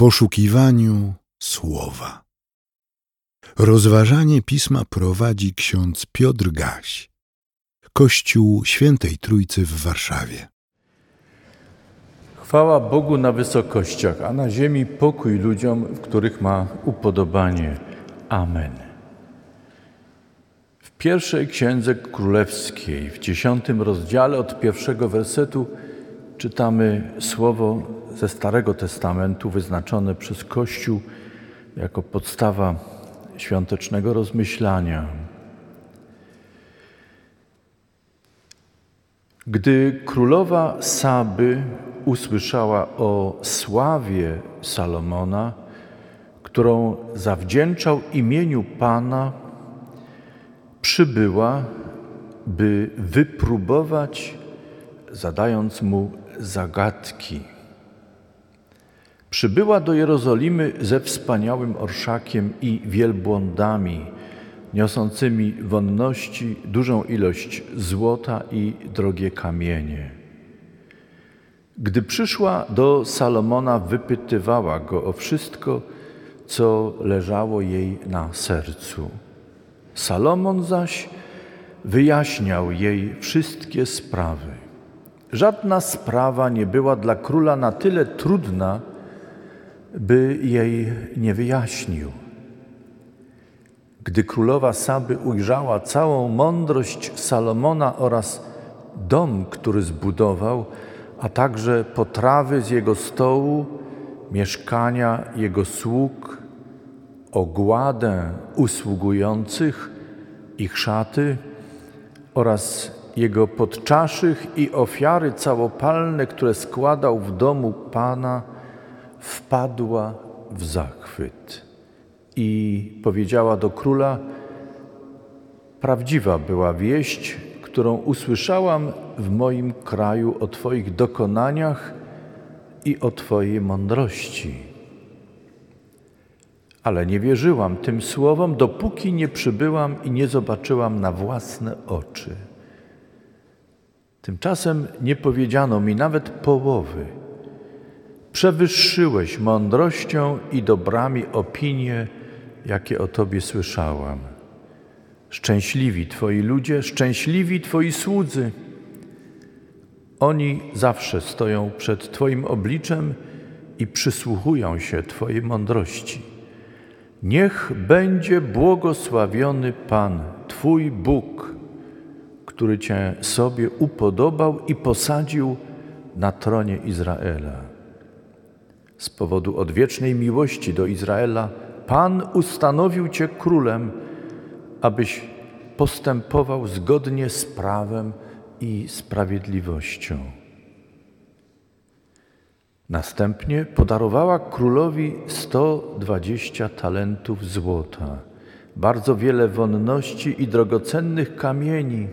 poszukiwaniu słowa. Rozważanie pisma prowadzi ksiądz Piotr Gaś, Kościół Świętej Trójcy w Warszawie. Chwała Bogu na wysokościach, a na ziemi pokój ludziom, w których ma upodobanie. Amen. W pierwszej księdze królewskiej, w dziesiątym rozdziale od pierwszego wersetu, czytamy słowo ze Starego Testamentu wyznaczone przez Kościół jako podstawa świątecznego rozmyślania. Gdy królowa Saby usłyszała o sławie Salomona, którą zawdzięczał imieniu Pana, przybyła, by wypróbować, zadając mu zagadki. Przybyła do Jerozolimy ze wspaniałym orszakiem i wielbłądami, niosącymi wonności dużą ilość złota i drogie kamienie. Gdy przyszła do Salomona, wypytywała go o wszystko, co leżało jej na sercu. Salomon zaś wyjaśniał jej wszystkie sprawy. Żadna sprawa nie była dla króla na tyle trudna, by jej nie wyjaśnił. Gdy królowa Saby ujrzała całą mądrość Salomona oraz dom, który zbudował, a także potrawy z jego stołu, mieszkania jego sług, ogładę usługujących, ich szaty oraz jego podczaszych i ofiary całopalne, które składał w domu Pana, wpadła w zachwyt i powiedziała do króla: Prawdziwa była wieść, którą usłyszałam w moim kraju o Twoich dokonaniach i o Twojej mądrości. Ale nie wierzyłam tym słowom, dopóki nie przybyłam i nie zobaczyłam na własne oczy. Tymczasem nie powiedziano mi nawet połowy Przewyższyłeś mądrością i dobrami opinie, jakie o Tobie słyszałam. Szczęśliwi Twoi ludzie, szczęśliwi Twoi słudzy. Oni zawsze stoją przed Twoim obliczem i przysłuchują się Twojej mądrości. Niech będzie błogosławiony Pan, Twój Bóg, który Cię sobie upodobał i posadził na tronie Izraela. Z powodu odwiecznej miłości do Izraela Pan ustanowił Cię królem, abyś postępował zgodnie z prawem i sprawiedliwością. Następnie podarowała królowi 120 talentów złota, bardzo wiele wonności i drogocennych kamieni.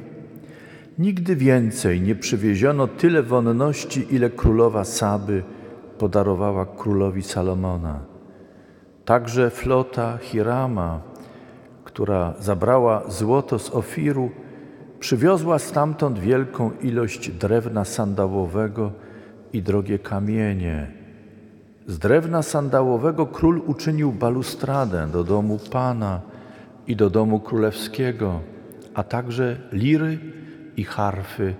Nigdy więcej nie przywieziono tyle wonności, ile królowa Saby podarowała królowi Salomona. Także flota Hirama, która zabrała złoto z Ofiru, przywiozła stamtąd wielką ilość drewna sandałowego i drogie kamienie. Z drewna sandałowego król uczynił balustradę do domu Pana i do domu królewskiego, a także liry i harfy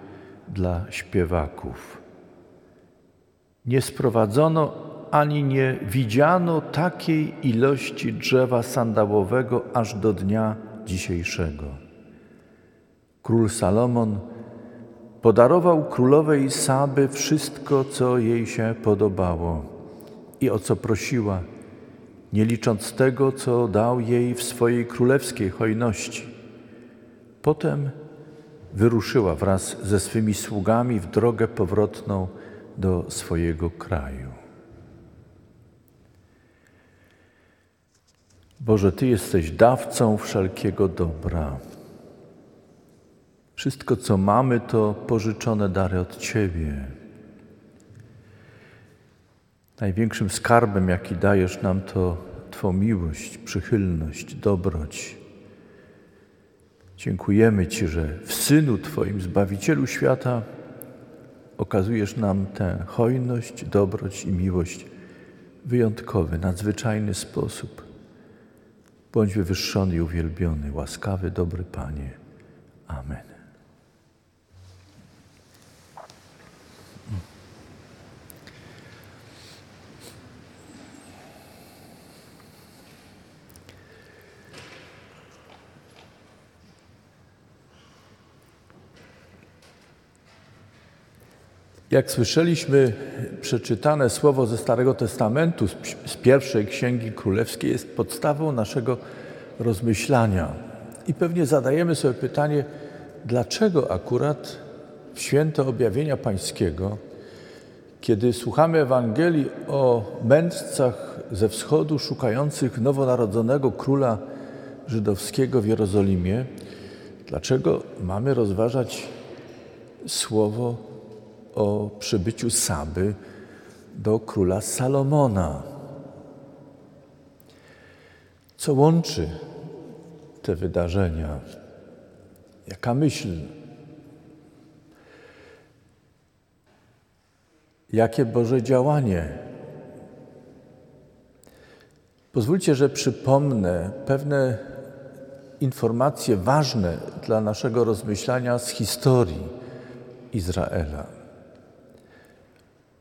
dla śpiewaków. Nie sprowadzono ani nie widziano takiej ilości drzewa sandałowego aż do dnia dzisiejszego. Król Salomon podarował królowej Saby wszystko, co jej się podobało i o co prosiła, nie licząc tego, co dał jej w swojej królewskiej hojności. Potem wyruszyła wraz ze swymi sługami w drogę powrotną do swojego kraju. Boże, Ty jesteś dawcą wszelkiego dobra. Wszystko, co mamy, to pożyczone dary od Ciebie. Największym skarbem, jaki dajesz nam, to Twą miłość, przychylność, dobroć. Dziękujemy Ci, że w Synu Twoim, Zbawicielu świata, okazujesz nam tę hojność, dobroć i miłość wyjątkowy, nadzwyczajny sposób. Bądź wywyższony i uwielbiony, łaskawy, dobry Panie. Amen. Jak słyszeliśmy, przeczytane słowo ze Starego Testamentu, z pierwszej Księgi Królewskiej, jest podstawą naszego rozmyślania. I pewnie zadajemy sobie pytanie, dlaczego akurat w święto objawienia Pańskiego, kiedy słuchamy Ewangelii o mędrcach ze wschodu szukających nowonarodzonego króla żydowskiego w Jerozolimie, dlaczego mamy rozważać słowo o przybyciu Saby do króla Salomona. Co łączy te wydarzenia? Jaka myśl? Jakie Boże działanie? Pozwólcie, że przypomnę pewne informacje ważne dla naszego rozmyślania z historii Izraela.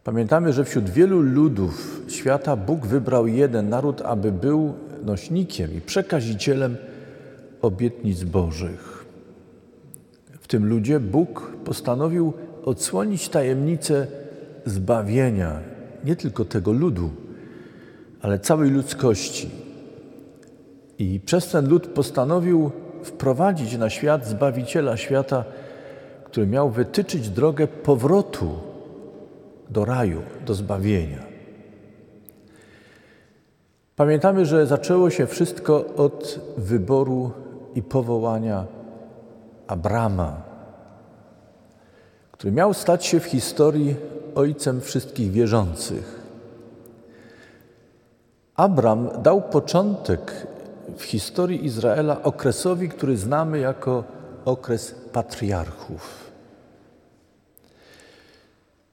Pamiętamy, że wśród wielu ludów świata Bóg wybrał jeden naród, aby był nośnikiem i przekazicielem obietnic Bożych. W tym ludzie Bóg postanowił odsłonić tajemnicę zbawienia nie tylko tego ludu, ale całej ludzkości. I przez ten lud postanowił wprowadzić na świat Zbawiciela świata, który miał wytyczyć drogę powrotu do raju, do zbawienia. Pamiętamy, że zaczęło się wszystko od wyboru i powołania Abrama, który miał stać się w historii ojcem wszystkich wierzących. Abram dał początek w historii Izraela okresowi, który znamy jako okres patriarchów.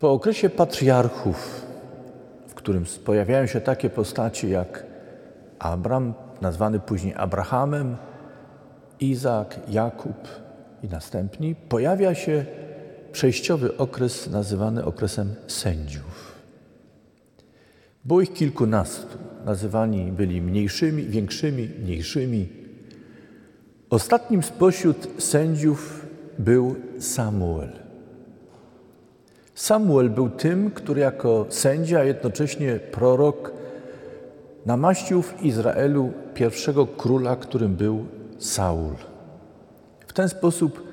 Po okresie patriarchów, w którym pojawiają się takie postacie jak Abram, nazwany później Abrahamem, Izak, Jakub i następni, pojawia się przejściowy okres nazywany okresem sędziów. Było ich kilkunastu. Nazywani byli mniejszymi, większymi, mniejszymi. Ostatnim spośród sędziów był Samuel. Samuel był tym, który jako sędzia, a jednocześnie prorok, namaścił w Izraelu pierwszego króla, którym był Saul. W ten sposób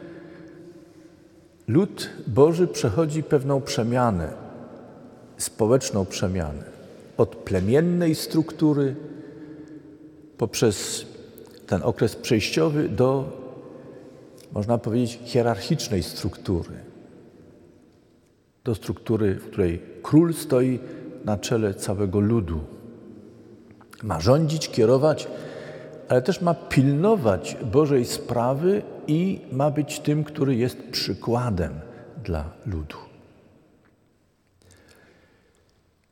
lud Boży przechodzi pewną przemianę, społeczną przemianę. Od plemiennej struktury poprzez ten okres przejściowy do, można powiedzieć, hierarchicznej struktury do struktury, w której król stoi na czele całego ludu. Ma rządzić, kierować, ale też ma pilnować Bożej sprawy i ma być tym, który jest przykładem dla ludu.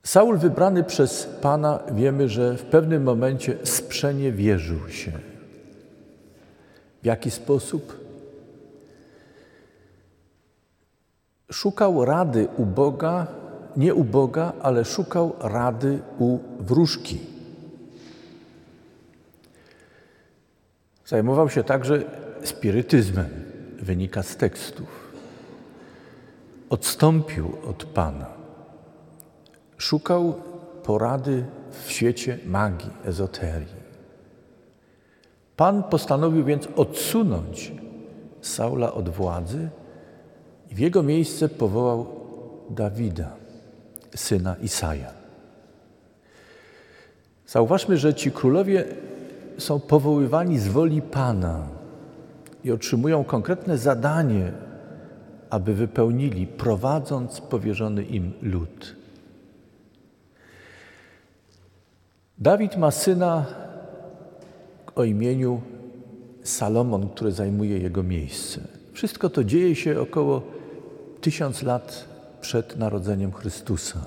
Saul wybrany przez Pana wiemy, że w pewnym momencie sprzeniewierzył się. W jaki sposób? Szukał rady u Boga, nie u Boga, ale szukał rady u wróżki. Zajmował się także spirytyzmem, wynika z tekstów. Odstąpił od Pana. Szukał porady w świecie magii, ezoterii. Pan postanowił więc odsunąć Saula od władzy i w jego miejsce powołał Dawida, syna Isaja. Zauważmy, że ci królowie są powoływani z woli Pana i otrzymują konkretne zadanie, aby wypełnili, prowadząc powierzony im lud. Dawid ma syna o imieniu Salomon, który zajmuje jego miejsce. Wszystko to dzieje się około tysiąc lat przed narodzeniem Chrystusa.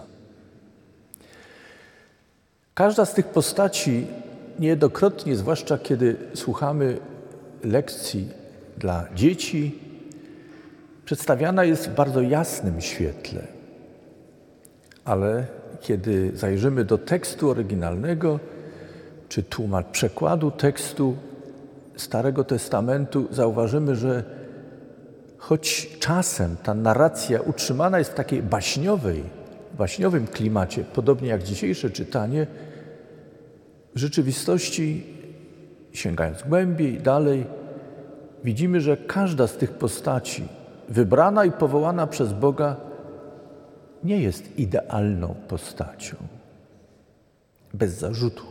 Każda z tych postaci niejednokrotnie, zwłaszcza kiedy słuchamy lekcji dla dzieci, przedstawiana jest w bardzo jasnym świetle. Ale kiedy zajrzymy do tekstu oryginalnego, czy tłumacz przekładu tekstu Starego Testamentu, zauważymy, że choć czasem ta narracja utrzymana jest w takiej baśniowej, baśniowym klimacie, podobnie jak dzisiejsze czytanie, w rzeczywistości, sięgając głębiej, dalej, widzimy, że każda z tych postaci, wybrana i powołana przez Boga, nie jest idealną postacią, bez zarzutu.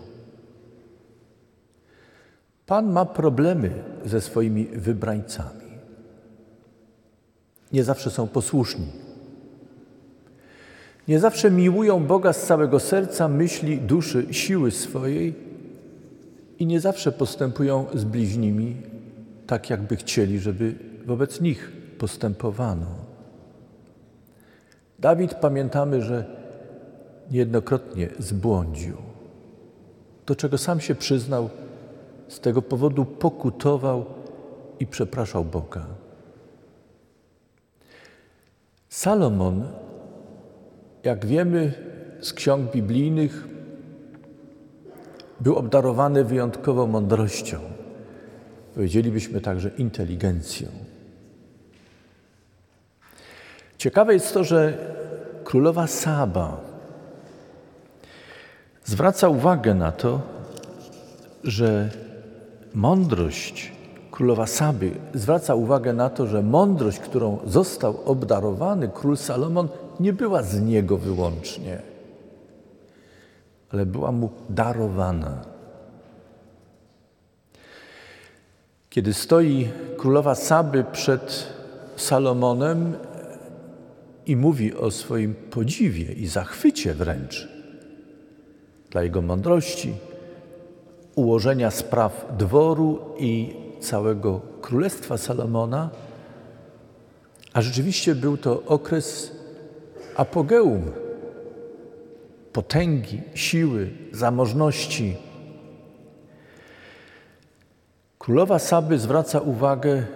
Pan ma problemy ze swoimi wybrańcami. Nie zawsze są posłuszni. Nie zawsze miłują Boga z całego serca, myśli, duszy, siły swojej i nie zawsze postępują z bliźnimi tak, jakby chcieli, żeby wobec nich postępowano. Dawid pamiętamy, że niejednokrotnie zbłądził. Do czego sam się przyznał, z tego powodu pokutował i przepraszał Boga. Salomon, jak wiemy z ksiąg biblijnych, był obdarowany wyjątkową mądrością. Powiedzielibyśmy także inteligencją. Ciekawe jest to, że królowa Saba zwraca uwagę na to, że mądrość królowa Saby zwraca uwagę na to, że mądrość, którą został obdarowany król Salomon, nie była z niego wyłącznie, ale była mu darowana. Kiedy stoi królowa Saby przed Salomonem i mówi o swoim podziwie i zachwycie wręcz dla jego mądrości, ułożenia spraw dworu i całego królestwa Salomona, a rzeczywiście był to okres apogeum potęgi, siły, zamożności. Królowa Saby zwraca uwagę,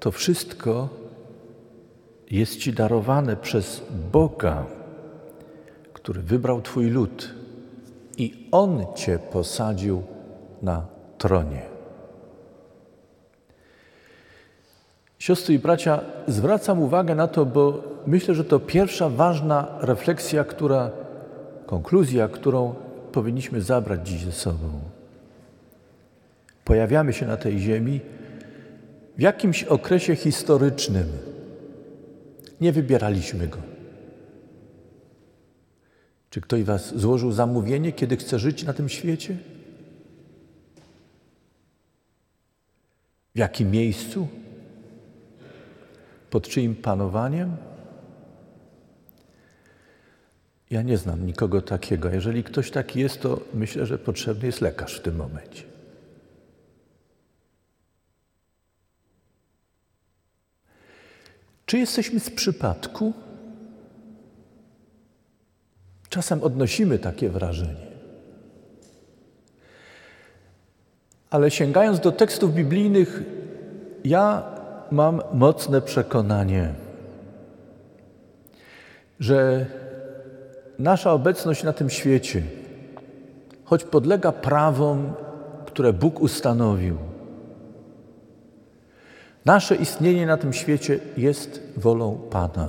to wszystko jest Ci darowane przez Boga, który wybrał Twój lud i On Cię posadził na tronie. Siostry i bracia, zwracam uwagę na to, bo myślę, że to pierwsza ważna refleksja, która, konkluzja, którą powinniśmy zabrać dziś ze sobą. Pojawiamy się na tej ziemi w jakimś okresie historycznym. Nie wybieraliśmy go. Czy ktoś was złożył zamówienie, kiedy chce żyć na tym świecie? W jakim miejscu? Pod czyim panowaniem? Ja nie znam nikogo takiego. Jeżeli ktoś taki jest, to myślę, że potrzebny jest lekarz w tym momencie. Czy jesteśmy z przypadku? Czasem odnosimy takie wrażenie. Ale sięgając do tekstów biblijnych, ja mam mocne przekonanie, że nasza obecność na tym świecie, choć podlega prawom, które Bóg ustanowił, nasze istnienie na tym świecie jest wolą Pana.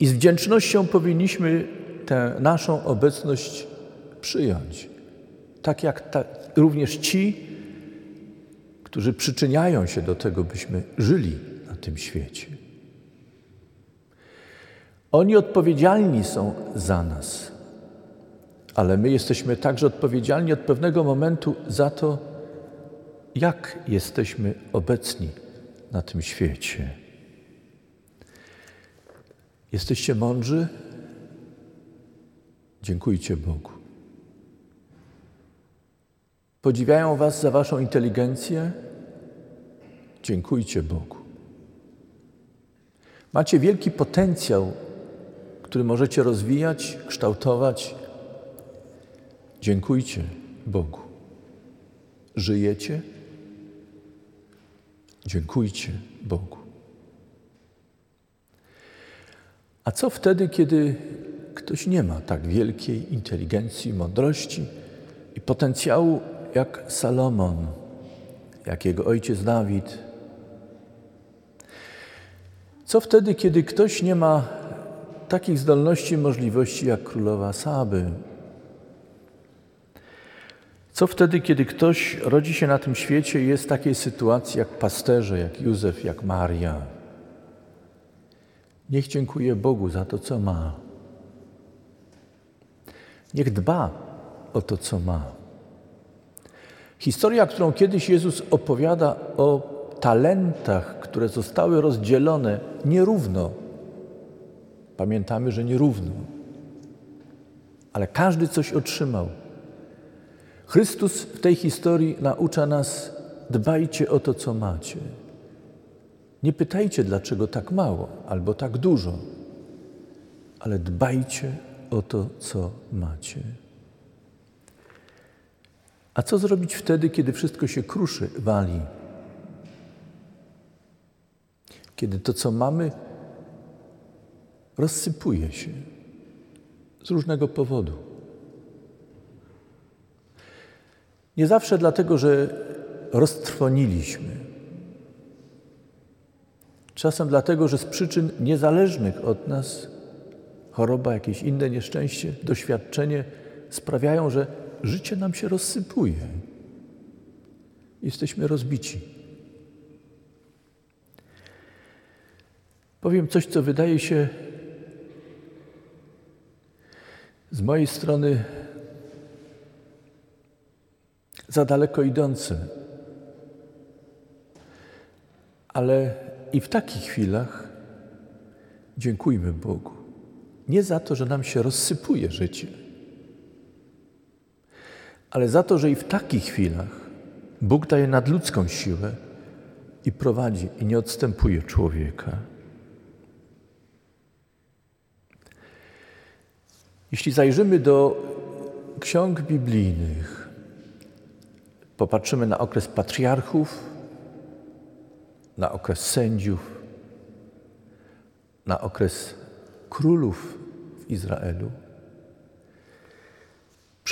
I z wdzięcznością powinniśmy tę naszą obecność przyjąć. Tak jak ta, również ci, którzy przyczyniają się do tego, byśmy żyli na tym świecie. Oni odpowiedzialni są za nas, ale my jesteśmy także odpowiedzialni od pewnego momentu za to, jak jesteśmy obecni na tym świecie. Jesteście mądrzy? Dziękujcie Bogu. Podziwiają Was za Waszą inteligencję? Dziękujcie Bogu. Macie wielki potencjał który możecie rozwijać, kształtować. Dziękujcie Bogu. Żyjecie? Dziękujcie Bogu. A co wtedy, kiedy ktoś nie ma tak wielkiej inteligencji, mądrości i potencjału jak Salomon, jak jego ojciec Dawid? Co wtedy, kiedy ktoś nie ma takich zdolności możliwości jak królowa Saby? Co wtedy, kiedy ktoś rodzi się na tym świecie i jest w takiej sytuacji jak pasterze, jak Józef, jak Maria? Niech dziękuje Bogu za to, co ma. Niech dba o to, co ma. Historia, którą kiedyś Jezus opowiada o talentach, które zostały rozdzielone nierówno. Pamiętamy, że nierówno. Ale każdy coś otrzymał. Chrystus w tej historii naucza nas: dbajcie o to, co macie. Nie pytajcie, dlaczego tak mało albo tak dużo, ale dbajcie o to, co macie. A co zrobić wtedy, kiedy wszystko się kruszy, wali? Kiedy to, co mamy, rozsypuje się z różnego powodu. Nie zawsze dlatego, że roztrwoniliśmy. Czasem dlatego, że z przyczyn niezależnych od nas choroba, jakieś inne nieszczęście, doświadczenie sprawiają, że życie nam się rozsypuje. Jesteśmy rozbici. Powiem coś, co wydaje się z mojej strony za daleko idące. Ale i w takich chwilach dziękujmy Bogu. Nie za to, że nam się rozsypuje życie, ale za to, że i w takich chwilach Bóg daje nadludzką siłę i prowadzi i nie odstępuje człowieka. Jeśli zajrzymy do ksiąg biblijnych, popatrzymy na okres patriarchów, na okres sędziów, na okres królów w Izraelu,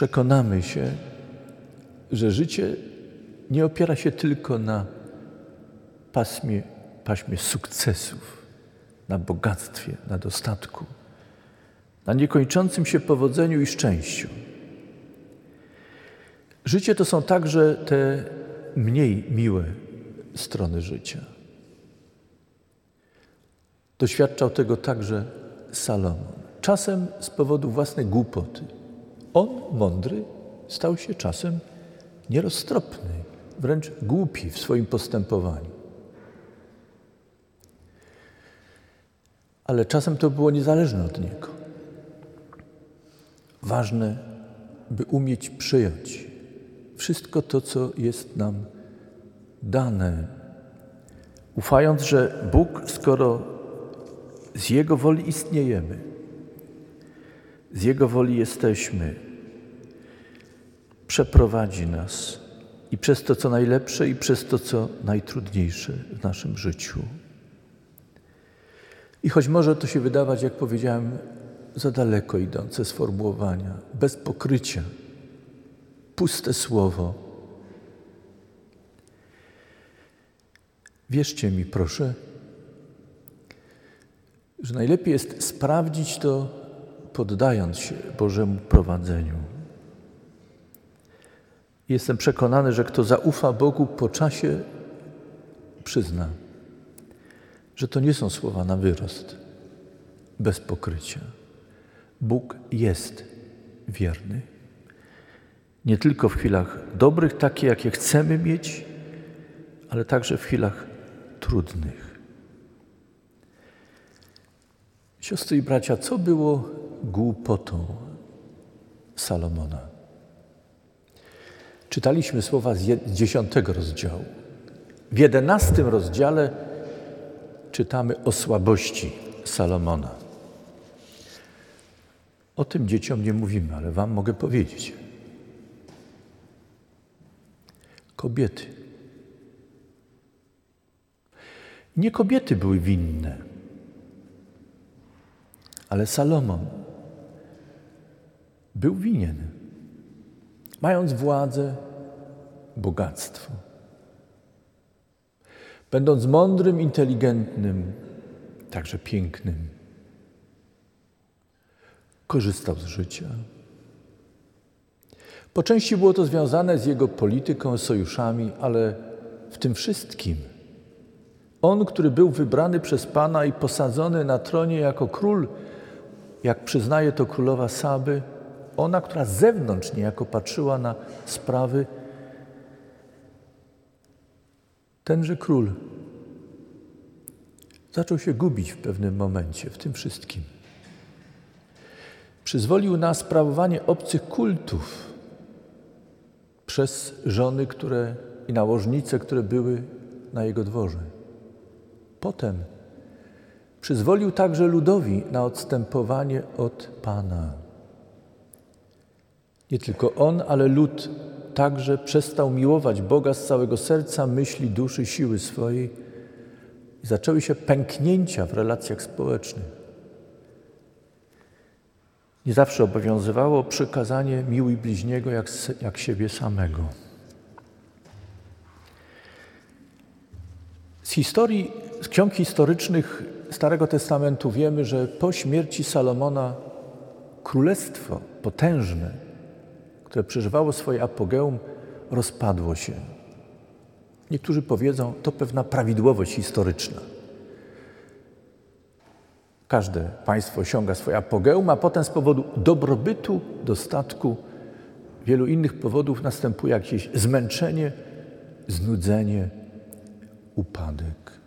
przekonamy się, że życie nie opiera się tylko na pasmie, paśmie sukcesów, na bogactwie, na dostatku, na niekończącym się powodzeniu i szczęściu. Życie to są także te mniej miłe strony życia. Doświadczał tego także Salomon. Czasem z powodu własnej głupoty. On, mądry, stał się czasem nieroztropny, wręcz głupi w swoim postępowaniu. Ale czasem to było niezależne od niego. Ważne, by umieć przyjąć wszystko to, co jest nam dane, ufając, że Bóg, skoro z Jego woli istniejemy, z Jego woli jesteśmy, przeprowadzi nas i przez to, co najlepsze, i przez to, co najtrudniejsze w naszym życiu. I choć może to się wydawać, jak powiedziałem, za daleko idące sformułowania, bez pokrycia, puste słowo. Wierzcie mi, proszę, że najlepiej jest sprawdzić to, poddając się Bożemu prowadzeniu. Jestem przekonany, że kto zaufa Bogu po czasie, przyzna, że to nie są słowa na wyrost, bez pokrycia. Bóg jest wierny. Nie tylko w chwilach dobrych, takie jakie chcemy mieć, ale także w chwilach trudnych. Siostry i bracia, co było głupotą Salomona? Czytaliśmy słowa z dziesiątego rozdziału. W jedenastym rozdziale czytamy o słabości Salomona. O tym dzieciom nie mówimy, ale Wam mogę powiedzieć. Kobiety. Nie kobiety były winne, ale Salomon był winien, mając władzę, bogactwo. Będąc mądrym, inteligentnym, także pięknym, korzystał z życia. Po części było to związane z jego polityką, sojuszami, ale w tym wszystkim on, który był wybrany przez Pana i posadzony na tronie jako król, jak przyznaje to królowa Saby, ona, która z zewnątrz niejako patrzyła na sprawy, tenże król zaczął się gubić w pewnym momencie w tym wszystkim. Przyzwolił na sprawowanie obcych kultów przez żony które, i nałożnice, które były na jego dworze. Potem przyzwolił także ludowi na odstępowanie od Pana. Nie tylko on, ale lud także przestał miłować Boga z całego serca, myśli, duszy, siły swojej i zaczęły się pęknięcia w relacjach społecznych. Nie zawsze obowiązywało przykazanie miłuj bliźniego jak, jak siebie samego. Z historii, z ksiąg historycznych Starego Testamentu wiemy, że po śmierci Salomona królestwo potężne, które przeżywało swoje apogeum, rozpadło się. Niektórzy powiedzą, to pewna prawidłowość historyczna. Każde państwo osiąga swoje apogeum, a potem z powodu dobrobytu, dostatku, wielu innych powodów następuje jakieś zmęczenie, znudzenie, upadek.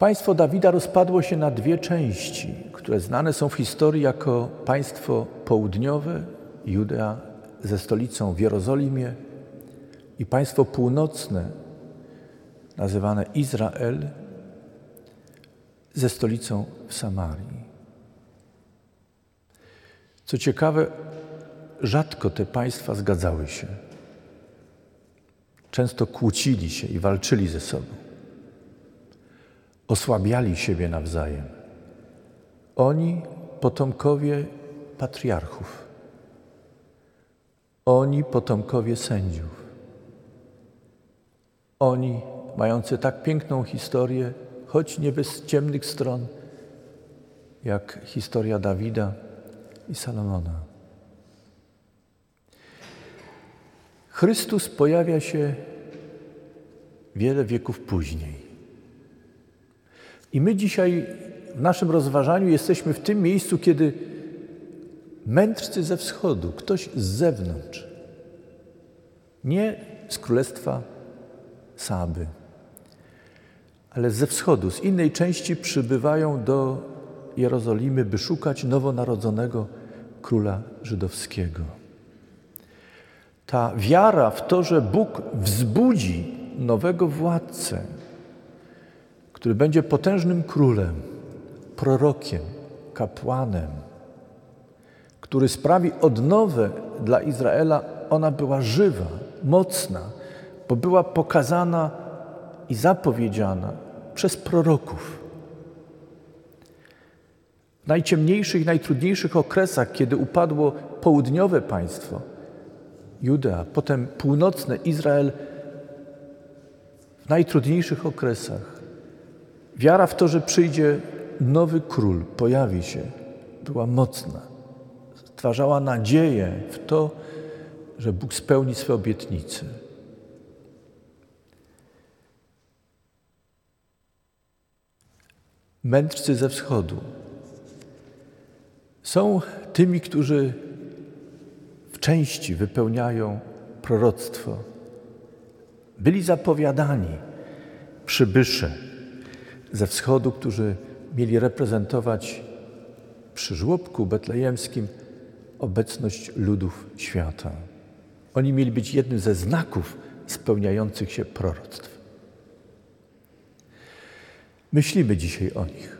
Państwo Dawida rozpadło się na dwie części, które znane są w historii jako państwo południowe, Judea ze stolicą w Jerozolimie i państwo północne, nazywane Izrael, ze stolicą w Samarii. Co ciekawe, rzadko te państwa zgadzały się. Często kłócili się i walczyli ze sobą. Osłabiali siebie nawzajem. Oni, potomkowie patriarchów. Oni, potomkowie sędziów. Oni, mający tak piękną historię, choć nie bez ciemnych stron, jak historia Dawida i Salomona. Chrystus pojawia się wiele wieków później. I my dzisiaj w naszym rozważaniu jesteśmy w tym miejscu, kiedy mędrcy ze wschodu, ktoś z zewnątrz, nie z królestwa Saby, ale ze wschodu, z innej części przybywają do Jerozolimy, by szukać nowonarodzonego króla żydowskiego. Ta wiara w to, że Bóg wzbudzi nowego władcę, który będzie potężnym królem, prorokiem, kapłanem, który sprawi odnowę dla Izraela, ona była żywa, mocna, bo była pokazana i zapowiedziana przez proroków. W najciemniejszych, najtrudniejszych okresach, kiedy upadło południowe państwo, Judea, potem północne Izrael, w najtrudniejszych okresach, wiara w to, że przyjdzie nowy król, pojawi się, była mocna. Stwarzała nadzieję w to, że Bóg spełni swe obietnice. mędrcy ze wschodu są tymi, którzy w części wypełniają proroctwo. Byli zapowiadani przybysze ze wschodu, którzy mieli reprezentować przy żłobku betlejemskim obecność ludów świata. Oni mieli być jednym ze znaków spełniających się proroctw. Myślimy dzisiaj o nich.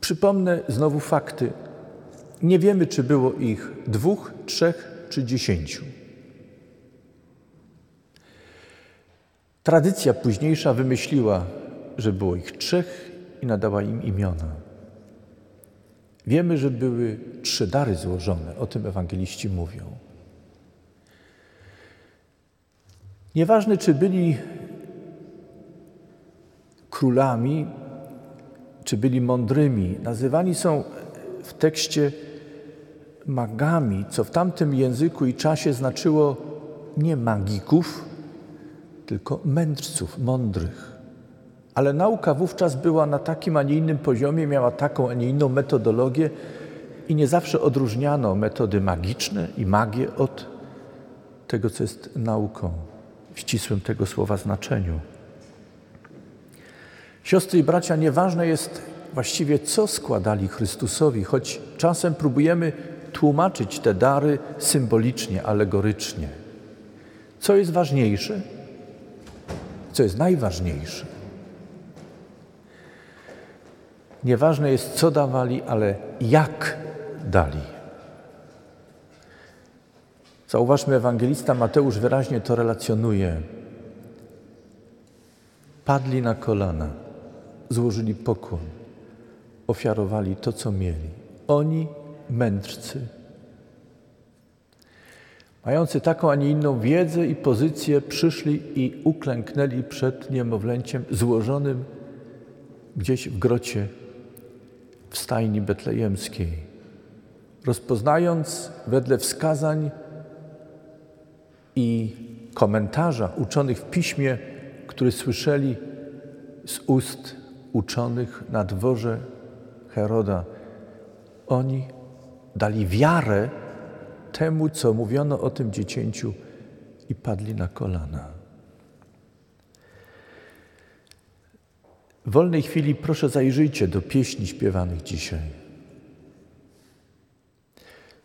Przypomnę znowu fakty. Nie wiemy, czy było ich dwóch, trzech czy dziesięciu. Tradycja późniejsza wymyśliła, że było ich trzech i nadała im imiona. Wiemy, że były trzy dary złożone, o tym ewangeliści mówią. Nieważne, czy byli królami, czy byli mądrymi, nazywani są w tekście magami, co w tamtym języku i czasie znaczyło nie magików, tylko mędrców, mądrych. Ale nauka wówczas była na takim, a nie innym poziomie, miała taką, a nie inną metodologię i nie zawsze odróżniano metody magiczne i magię od tego, co jest nauką w ścisłym tego słowa znaczeniu. Siostry i bracia, nieważne jest właściwie, co składali Chrystusowi, choć czasem próbujemy tłumaczyć te dary symbolicznie, alegorycznie. Co jest ważniejsze? Co jest najważniejsze? Nieważne jest, co dawali, ale jak dali. Zauważmy, ewangelista Mateusz wyraźnie to relacjonuje. Padli na kolana, złożyli pokłon, ofiarowali to, co mieli. Oni, mędrcy, mający taką, a nie inną wiedzę i pozycję, przyszli i uklęknęli przed niemowlęciem złożonym gdzieś w grocie w stajni betlejemskiej, rozpoznając wedle wskazań i komentarza uczonych w piśmie, które słyszeli z ust uczonych na dworze Heroda, oni dali wiarę temu, co mówiono o tym dziecięciu i padli na kolana. W wolnej chwili proszę zajrzyjcie do pieśni śpiewanych dzisiaj.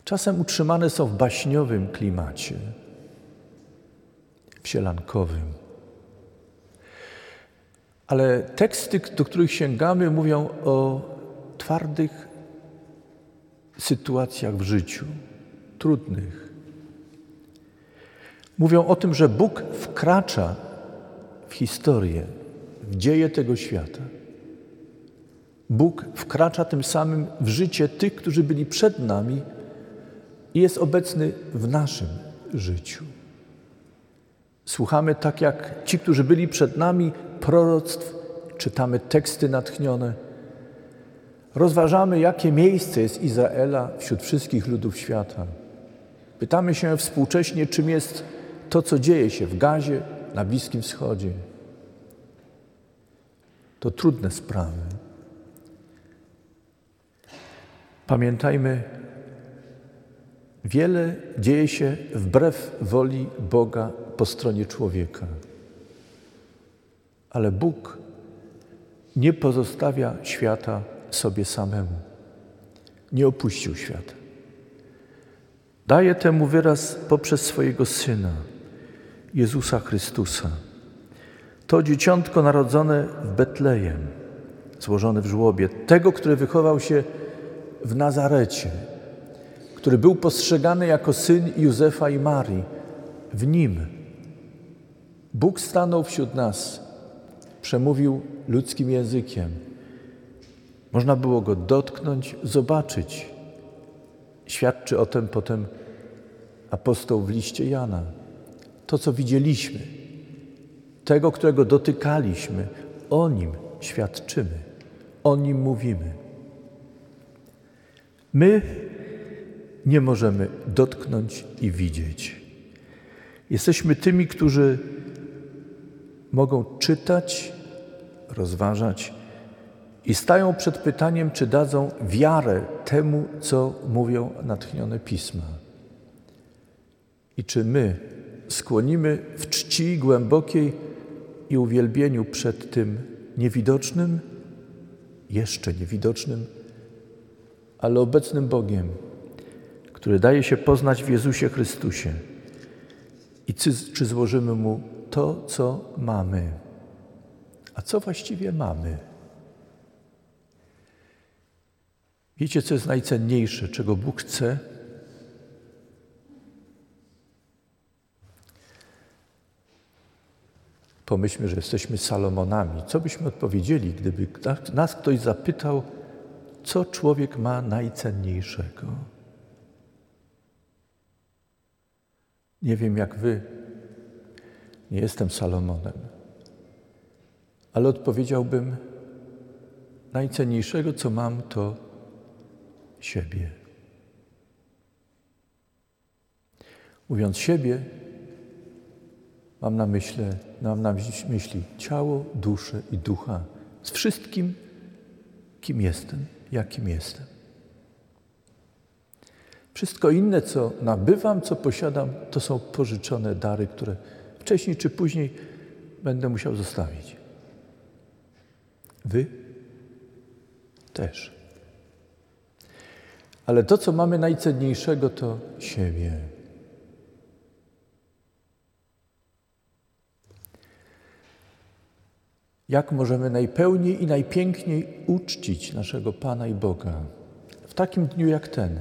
Czasem utrzymane są w baśniowym klimacie, w sielankowym. Ale teksty, do których sięgamy, mówią o twardych sytuacjach w życiu, trudnych. Mówią o tym, że Bóg wkracza w historię, w dzieje tego świata. Bóg wkracza tym samym w życie tych, którzy byli przed nami i jest obecny w naszym życiu. Słuchamy tak jak ci, którzy byli przed nami, proroctw, czytamy teksty natchnione. Rozważamy, jakie miejsce jest Izraela wśród wszystkich ludów świata. Pytamy się współcześnie, czym jest to, co dzieje się w Gazie, na Bliskim Wschodzie. To trudne sprawy. Pamiętajmy, wiele dzieje się wbrew woli Boga po stronie człowieka. Ale Bóg nie pozostawia świata sobie samemu. Nie opuścił świata. Daje temu wyraz poprzez swojego Syna, Jezusa Chrystusa. To dzieciątko narodzone w Betlejem, złożone w żłobie, tego, który wychował się w Nazarecie, który był postrzegany jako syn Józefa i Marii. W nim Bóg stanął wśród nas, przemówił ludzkim językiem. Można było go dotknąć, zobaczyć. Świadczy o tym potem apostoł w liście Jana. To, co widzieliśmy, tego, którego dotykaliśmy, o nim świadczymy, o nim mówimy. My nie możemy dotknąć i widzieć. Jesteśmy tymi, którzy mogą czytać, rozważać i stają przed pytaniem, czy dadzą wiarę temu, co mówią natchnione pisma. I czy my skłonimy w czci głębokiej i uwielbieniu przed tym niewidocznym, jeszcze niewidocznym, ale obecnym Bogiem, który daje się poznać w Jezusie Chrystusie. I czy, czy złożymy Mu to, co mamy? A co właściwie mamy? Wiecie, co jest najcenniejsze, czego Bóg chce? Pomyślmy, że jesteśmy Salomonami. Co byśmy odpowiedzieli, gdyby nas ktoś zapytał, co człowiek ma najcenniejszego? Nie wiem jak wy, nie jestem Salomonem, ale odpowiedziałbym: Najcenniejszego, co mam, to siebie. Mówiąc siebie, mam na myśli, mam na myśli ciało, duszę i ducha z wszystkim, kim jestem, jakim jestem. Wszystko inne, co nabywam, co posiadam, to są pożyczone dary, które wcześniej czy później będę musiał zostawić. Wy też. Ale to, co mamy najcenniejszego, to siebie. Jak możemy najpełniej i najpiękniej uczcić naszego Pana i Boga w takim dniu jak ten,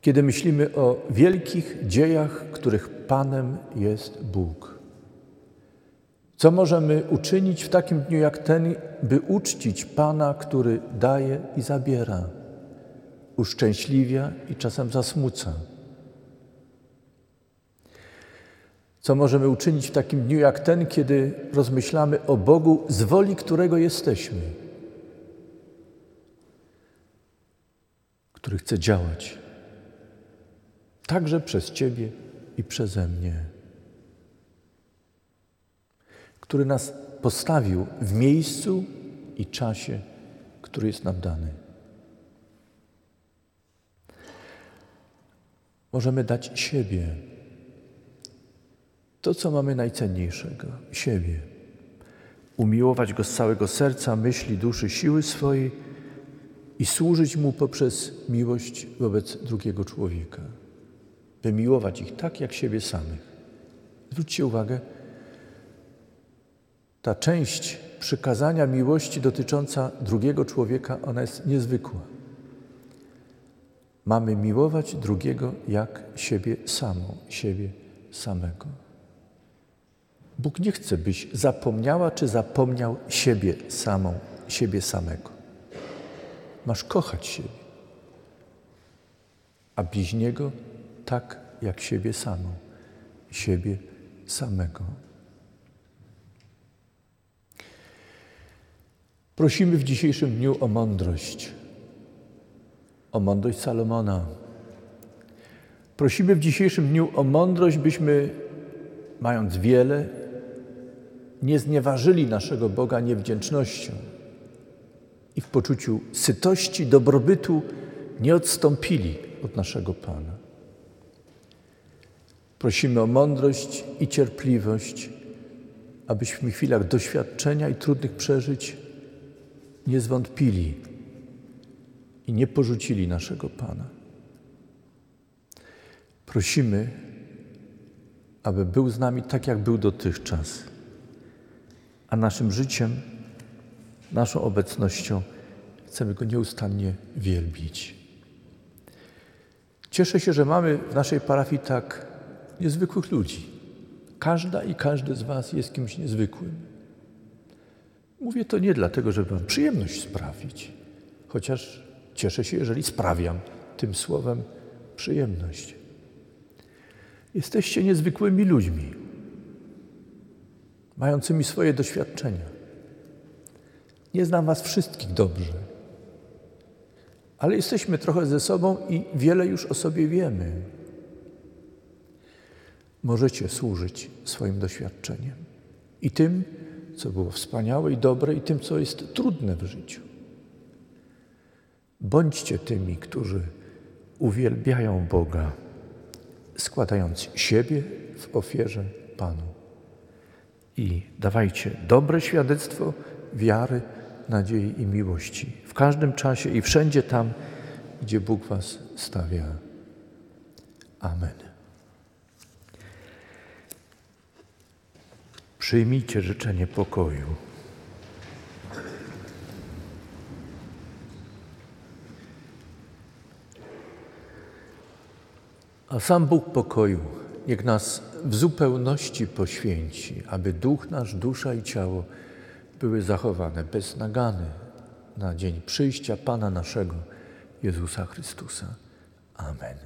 kiedy myślimy o wielkich dziejach, których Panem jest Bóg? Co możemy uczynić w takim dniu jak ten, by uczcić Pana, który daje i zabiera, uszczęśliwia i czasem zasmuca? Co możemy uczynić w takim dniu jak ten, kiedy rozmyślamy o Bogu, z woli którego jesteśmy, który chce działać także przez Ciebie i przeze mnie, który nas postawił w miejscu i czasie, który jest nam dany. Możemy dać siebie to, co mamy najcenniejszego siebie. Umiłować Go z całego serca, myśli, duszy, siły swojej i służyć Mu poprzez miłość wobec drugiego człowieka. Wymiłować ich tak, jak siebie samych. Zwróćcie uwagę, ta część przykazania miłości dotycząca drugiego człowieka, ona jest niezwykła. Mamy miłować drugiego jak siebie samą, siebie samego. Bóg nie chce, byś zapomniała czy zapomniał siebie samą, siebie samego. Masz kochać siebie, a bliźniego tak jak siebie samą, siebie samego. Prosimy w dzisiejszym dniu o mądrość, o mądrość Salomona. Prosimy w dzisiejszym dniu o mądrość, byśmy, mając wiele, nie znieważyli naszego Boga niewdzięcznością i w poczuciu sytości, dobrobytu nie odstąpili od naszego Pana. Prosimy o mądrość i cierpliwość, abyśmy w chwilach doświadczenia i trudnych przeżyć nie zwątpili i nie porzucili naszego Pana. Prosimy, aby był z nami tak, jak był dotychczas a naszym życiem, naszą obecnością chcemy Go nieustannie wielbić. Cieszę się, że mamy w naszej parafii tak niezwykłych ludzi. Każda i każdy z Was jest kimś niezwykłym. Mówię to nie dlatego, żeby Wam przyjemność sprawić, chociaż cieszę się, jeżeli sprawiam tym słowem przyjemność. Jesteście niezwykłymi ludźmi mającymi swoje doświadczenia. Nie znam Was wszystkich dobrze, ale jesteśmy trochę ze sobą i wiele już o sobie wiemy. Możecie służyć swoim doświadczeniem i tym, co było wspaniałe i dobre, i tym, co jest trudne w życiu. Bądźcie tymi, którzy uwielbiają Boga, składając siebie w ofierze Panu i dawajcie dobre świadectwo wiary, nadziei i miłości. W każdym czasie i wszędzie tam, gdzie Bóg Was stawia. Amen. Przyjmijcie życzenie pokoju. A sam Bóg pokoju niech nas w zupełności poświęci, aby duch nasz, dusza i ciało były zachowane bez nagany na dzień przyjścia Pana naszego Jezusa Chrystusa. Amen.